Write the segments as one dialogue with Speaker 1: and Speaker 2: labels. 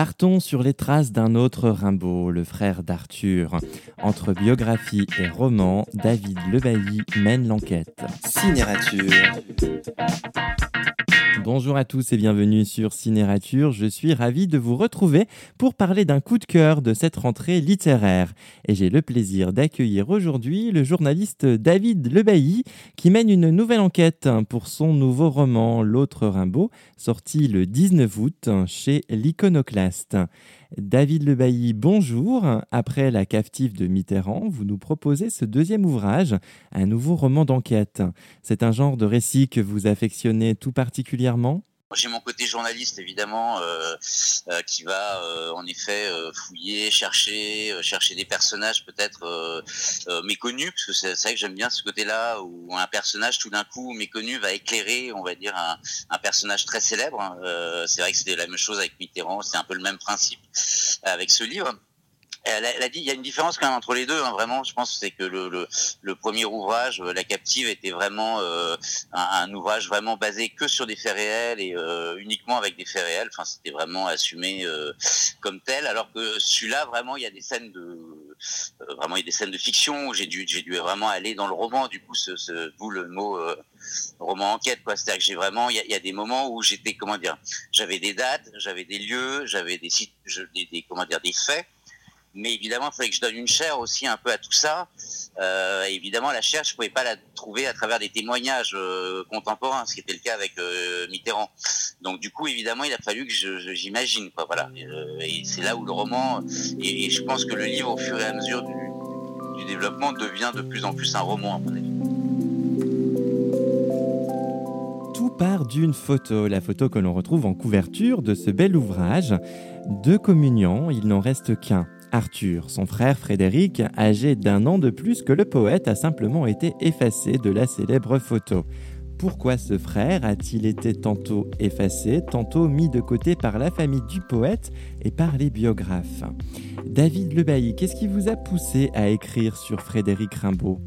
Speaker 1: Partons sur les traces d'un autre Rimbaud, le frère d'Arthur. Entre biographie et roman, David Lebailly mène l'enquête.
Speaker 2: Cinérature.
Speaker 1: Bonjour à tous et bienvenue sur Cinérature. Je suis ravi de vous retrouver pour parler d'un coup de cœur de cette rentrée littéraire. Et j'ai le plaisir d'accueillir aujourd'hui le journaliste David Lebailly qui mène une nouvelle enquête pour son nouveau roman L'autre Rimbaud, sorti le 19 août chez l'Iconoclaste. David Lebailly, bonjour. Après La captive de Mitterrand, vous nous proposez ce deuxième ouvrage, un nouveau roman d'enquête. C'est un genre de récit que vous affectionnez tout particulièrement?
Speaker 2: J'ai mon côté journaliste évidemment euh, euh, qui va euh, en effet fouiller, chercher, chercher des personnages peut-être méconnus parce que c'est vrai que j'aime bien ce côté-là où un personnage tout d'un coup méconnu va éclairer, on va dire un, un personnage très célèbre. Hein. c'est vrai que c'était la même chose avec Mitterrand, c'est un peu le même principe avec ce livre. Elle a, dit, il y a une différence quand même entre les deux. Hein, vraiment, je pense c'est que le, le, le, premier ouvrage, euh, La Captive, était vraiment euh, un, un, ouvrage vraiment basé que sur des faits réels et euh, uniquement avec des faits réels. Enfin, c'était vraiment assumé euh, comme tel. Alors que celui-là, vraiment, il y a des scènes de vraiment il y a des scènes de fiction où j'ai dû j'ai dû vraiment aller dans le roman. Du coup, ce, ce le mot roman enquête. Quoi. C'est-à-dire que j'ai vraiment, il y a, y a, des moments où j'étais comment dire, j'avais des dates, j'avais des lieux, j'avais des sites, des, des comment dire, des faits mais évidemment, il fallait que je donne une chair aussi un peu à tout ça. Euh, évidemment, la chair, je pouvais pas la trouver à travers des témoignages euh, contemporains, ce qui était le cas avec euh, Mitterrand. Donc, du coup, évidemment, il a fallu que j'imagine, quoi. Voilà. Et c'est là où le roman, et, je pense que le livre, au fur et à mesure du, développement, devient de plus en plus un roman.
Speaker 1: Tout part d'une photo, la photo que l'on retrouve en couverture de ce bel ouvrage. De communion, il n'en reste qu'un. Arthur, son frère Frédéric, âgé d'un an de plus que le poète, a simplement été effacé de la célèbre photo. Pourquoi ce frère a-t-il été tantôt effacé, tantôt mis de côté par la famille du poète et par les biographes? David Lebailly, qu'est-ce qui vous a poussé à écrire sur Frédéric Rimbaud?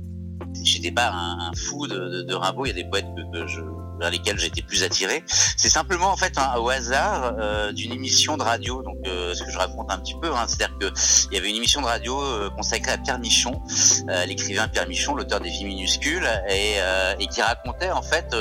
Speaker 2: J'étais pas un, fou de, Rimbaud, il y a des poètes que je, vers lesquels j'étais plus attiré. C'est simplement en fait un, au hasard euh, d'une émission de radio, donc euh, ce que je raconte un petit peu, hein, c'est-à-dire que il y avait une émission de radio euh, consacrée à Pierre Michon, l'écrivain Pierre Michon, l'auteur des Vies minuscules, et, et, qui racontait en fait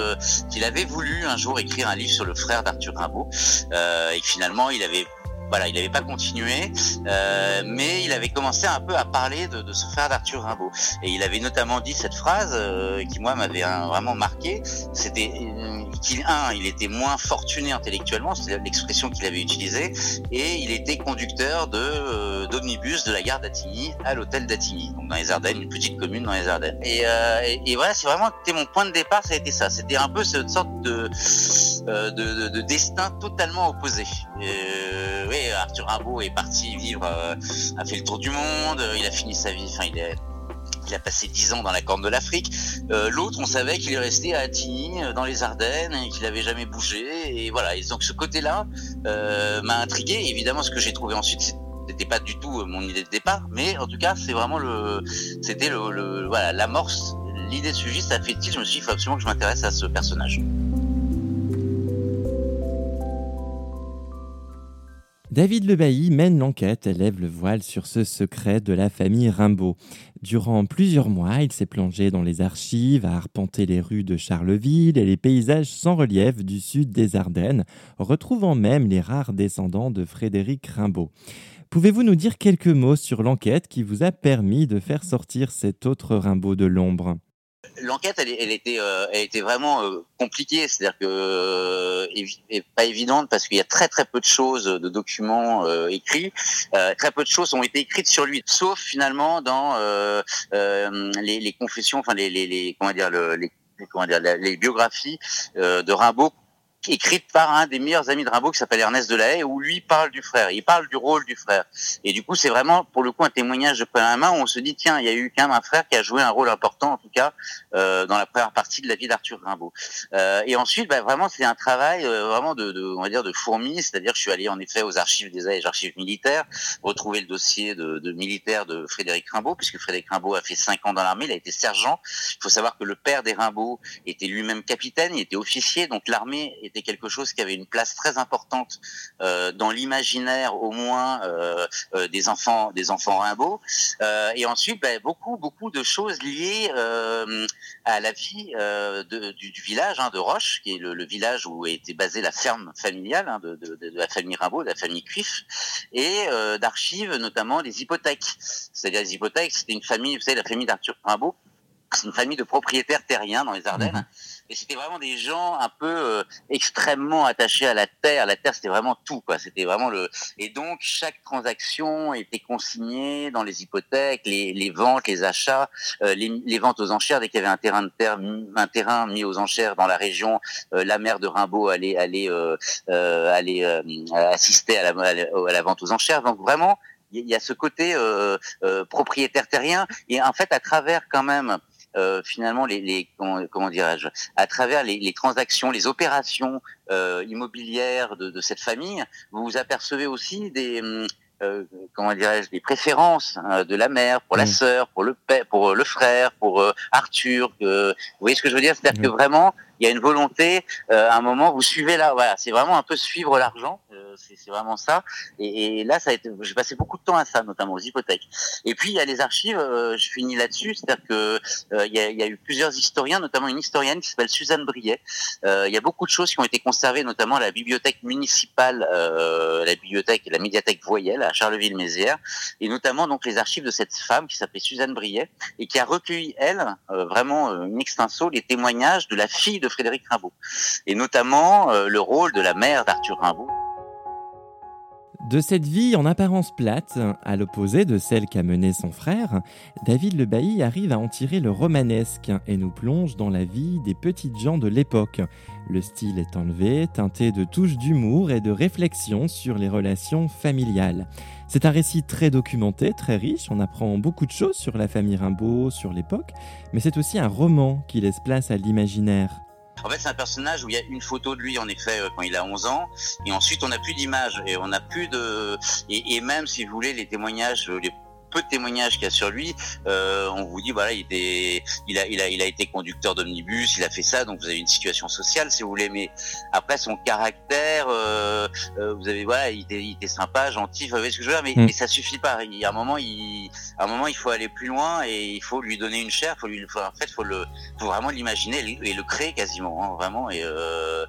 Speaker 2: qu'il avait voulu un jour écrire un livre sur le frère d'Arthur Rimbaud, et que finalement il avait voilà, il n'avait pas continué, euh, mais il avait commencé un peu à parler de, de ce frère d'Arthur Rimbaud. Et il avait notamment dit cette phrase euh, qui moi m'avait vraiment marqué. C'était euh, un, il était moins fortuné intellectuellement, c'est l'expression qu'il avait utilisée, et il était conducteur de euh, d'omnibus de la gare d'Attigny à l'hôtel d'Attigny, donc dans les Ardennes, une petite commune dans les Ardennes. Et, euh, voilà, c'est vraiment mon point de départ, ça a été ça. C'était un peu cette sorte de de, de, de, destin totalement opposé. oui, Arthur Rimbaud est parti vivre, euh, a fait le tour du monde, euh, il a fini sa vie, enfin il est il a passé dix ans dans la corne de l'Afrique. Euh, L'autre, on savait qu'il est resté à Attigny, dans les Ardennes, et qu'il n'avait jamais bougé. Et voilà. Et donc ce côté-là euh, m'a intrigué. Évidemment, ce que j'ai trouvé ensuite, c'était pas du tout mon idée de départ, mais en tout cas, c'est vraiment le, c'était le, l'amorce, l'idée de sujet, ça fait tilt. Je me suis dit, il faut absolument que je m'intéresse à ce personnage.
Speaker 1: David Lebailly mène l'enquête et lève le voile sur ce secret de la famille Rimbaud. Durant plusieurs mois, il s'est plongé dans les archives, a arpenté les rues de Charleville et les paysages sans relief du sud des Ardennes, retrouvant même les rares descendants de Frédéric Rimbaud. Pouvez-vous nous dire quelques mots sur l'enquête qui vous a permis de faire sortir cet autre Rimbaud de l'ombre?
Speaker 2: L'enquête, elle, elle, était, euh, elle était vraiment euh, compliquée, c'est-à-dire que euh, pas évidente parce qu'il y a très très peu de choses, de documents euh, écrits, euh, très peu de choses ont été écrites sur lui, sauf finalement dans euh, les, les, confessions, enfin les, les, les comment dire, le, les comment dire, les biographies de Rimbaud écrite par un des meilleurs amis de Rimbaud qui s'appelle Ernest Delahaye, où lui parle du frère, il parle du rôle du frère. Et du coup, c'est vraiment pour le coup un témoignage de première main où on se dit tiens, il y a eu quand même un frère qui a joué un rôle important en tout cas euh, dans la première partie de la vie d'Arthur Rimbaud. Euh, et ensuite, bah, vraiment, c'est un travail euh, vraiment de, de, on va dire, de fourmi, c'est-à-dire que je suis allé en effet aux archives des archives militaires, retrouver le dossier de, de militaire de Frédéric Rimbaud, puisque Frédéric Rimbaud a fait cinq ans dans l'armée, il a été sergent. Il faut savoir que le père des Rimbaud était lui-même capitaine, il était officier, donc l'armée était quelque chose qui avait une place très importante dans l'imaginaire, au moins des enfants, des enfants Rimbaud. et ensuite, ben, beaucoup, beaucoup de choses liées à la vie du, village hein, de Roche, qui est le, village où était basée la ferme familiale hein, de, de, la famille Rimbaud, de la famille Cuif, et d'archives, notamment des hypothèques. C'est-à-dire les hypothèques, c'était une famille, vous savez, la famille d'Arthur Rimbaud, c'est une famille de propriétaires terriens dans les Ardennes. Mhm. Et c'était vraiment des gens un peu euh, extrêmement attachés à la terre. La terre, c'était vraiment tout, quoi. C'était vraiment le. Et donc chaque transaction était consignée dans les hypothèques, les, les ventes, les achats, euh, les, les, ventes aux enchères. Dès qu'il y avait un terrain de terre, un terrain mis aux enchères dans la région, euh, la mère de Rimbaud allait allait allait assister à la, à la vente aux enchères. Donc vraiment, il y a ce côté propriétaire terrien. Et en fait, à travers quand même euh, finalement les, les comment, dirais-je à travers les, les, transactions, les opérations euh, immobilières de, de, cette famille, vous vous apercevez aussi des hum, euh, comment dirais-je des préférences hein, de la mère pour la sœur, pour le père, pour le frère, pour euh, Arthur. vous voyez ce que je veux dire? C'est-à-dire que vraiment il y a une volonté. à un moment, vous suivez là. Voilà, c'est vraiment un peu suivre l'argent c'est vraiment ça. Et, là, ça a été, j'ai passé beaucoup de temps à ça, notamment aux hypothèques. Et puis il y a les archives. Euh, je finis là-dessus, c'est-à-dire que euh, il, y a, y a, eu plusieurs historiens, notamment une historienne qui s'appelle Suzanne Briet. Euh, il y a beaucoup de choses qui ont été conservées, notamment la bibliothèque municipale, la bibliothèque et la médiathèque Voyelle à Charleville-Mézières, et notamment donc les archives de cette femme qui s'appelait Suzanne Briet et qui a recueilli elle vraiment une extenso les témoignages de la fille de Frédéric Rimbaud et notamment le rôle de la mère d'Arthur Rimbaud.
Speaker 1: De cette vie en apparence plate, à l'opposé de celle qu'a menée son frère, David Le Bailly arrive à en tirer le romanesque et nous plonge dans la vie des petites gens de l'époque. Le style est enlevé, teinté de touches d'humour et de réflexion sur les relations familiales. C'est un récit très documenté, très riche, on apprend beaucoup de choses sur la famille Rimbaud, sur l'époque, mais c'est aussi un roman qui laisse place à l'imaginaire.
Speaker 2: En fait, c'est un personnage où il y a une photo de lui, en effet, euh, quand il a 11 ans, et ensuite on n'a plus d'image et on n'a plus de et, et, même si vous voulez les témoignages, les peu de témoignages qu'il y a sur lui, euh, on vous dit voilà, il était, il a, il a, il a été conducteur d'omnibus, il a fait ça, donc vous avez une situation sociale si vous voulez. Mais après son caractère, euh, euh vous avez voilà, il était, il était sympa, gentil, vous voyez ce que je veux dire, mais, mm. mais ça suffit pas. Il y a un moment, il, à un moment, il faut aller plus loin et il faut lui donner une chair. Faut lui, faut, en fait, faut le, faut vraiment l'imaginer et le créer quasiment, hein, vraiment. Et, euh,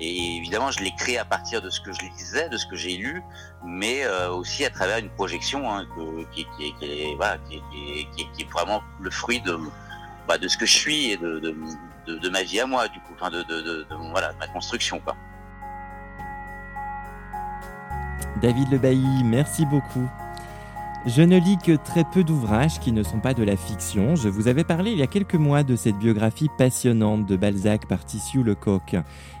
Speaker 2: et évidemment, je l'ai créé à partir de ce que je lisais, de ce que j'ai lu, mais euh, aussi à travers une projection hein, qui, qui, qui, est, voilà, qui, qui, est vraiment le fruit de, bah, de ce que je suis et de, de, de, ma vie à moi, du coup, de, voilà, ma construction. Quoi.
Speaker 1: David Le Bailly, merci beaucoup. Je ne lis que très peu d'ouvrages qui ne sont pas de la fiction. Je vous avais parlé il y a quelques mois de cette biographie passionnante de Balzac par Tissou Lecoq.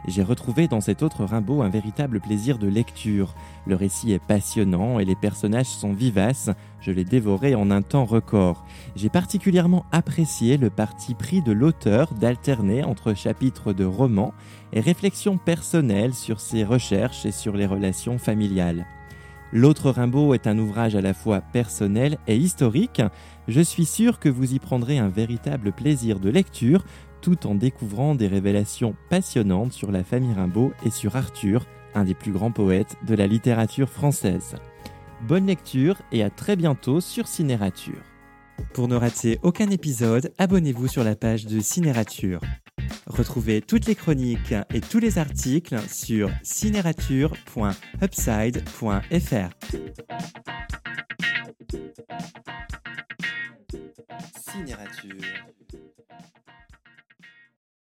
Speaker 1: J'ai retrouvé dans cet autre Rimbaud un véritable plaisir de lecture. Le récit est passionnant et les personnages sont vivaces. Je l'ai dévoré en un temps record. J'ai particulièrement apprécié le parti pris de l'auteur d'alterner entre chapitres de romans et réflexions personnelles sur ses recherches et sur les relations familiales. L'autre Rimbaud est un ouvrage à la fois personnel et historique. Je suis sûr que vous y prendrez un véritable plaisir de lecture tout en découvrant des révélations passionnantes sur la famille Rimbaud et sur Arthur, un des plus grands poètes de la littérature française. Bonne lecture et à très bientôt sur Cinérature. Pour ne rater aucun épisode, abonnez-vous sur la page de Cinérature. Retrouvez toutes les chroniques et tous les articles sur cinérature.upside.fr. Cinérature.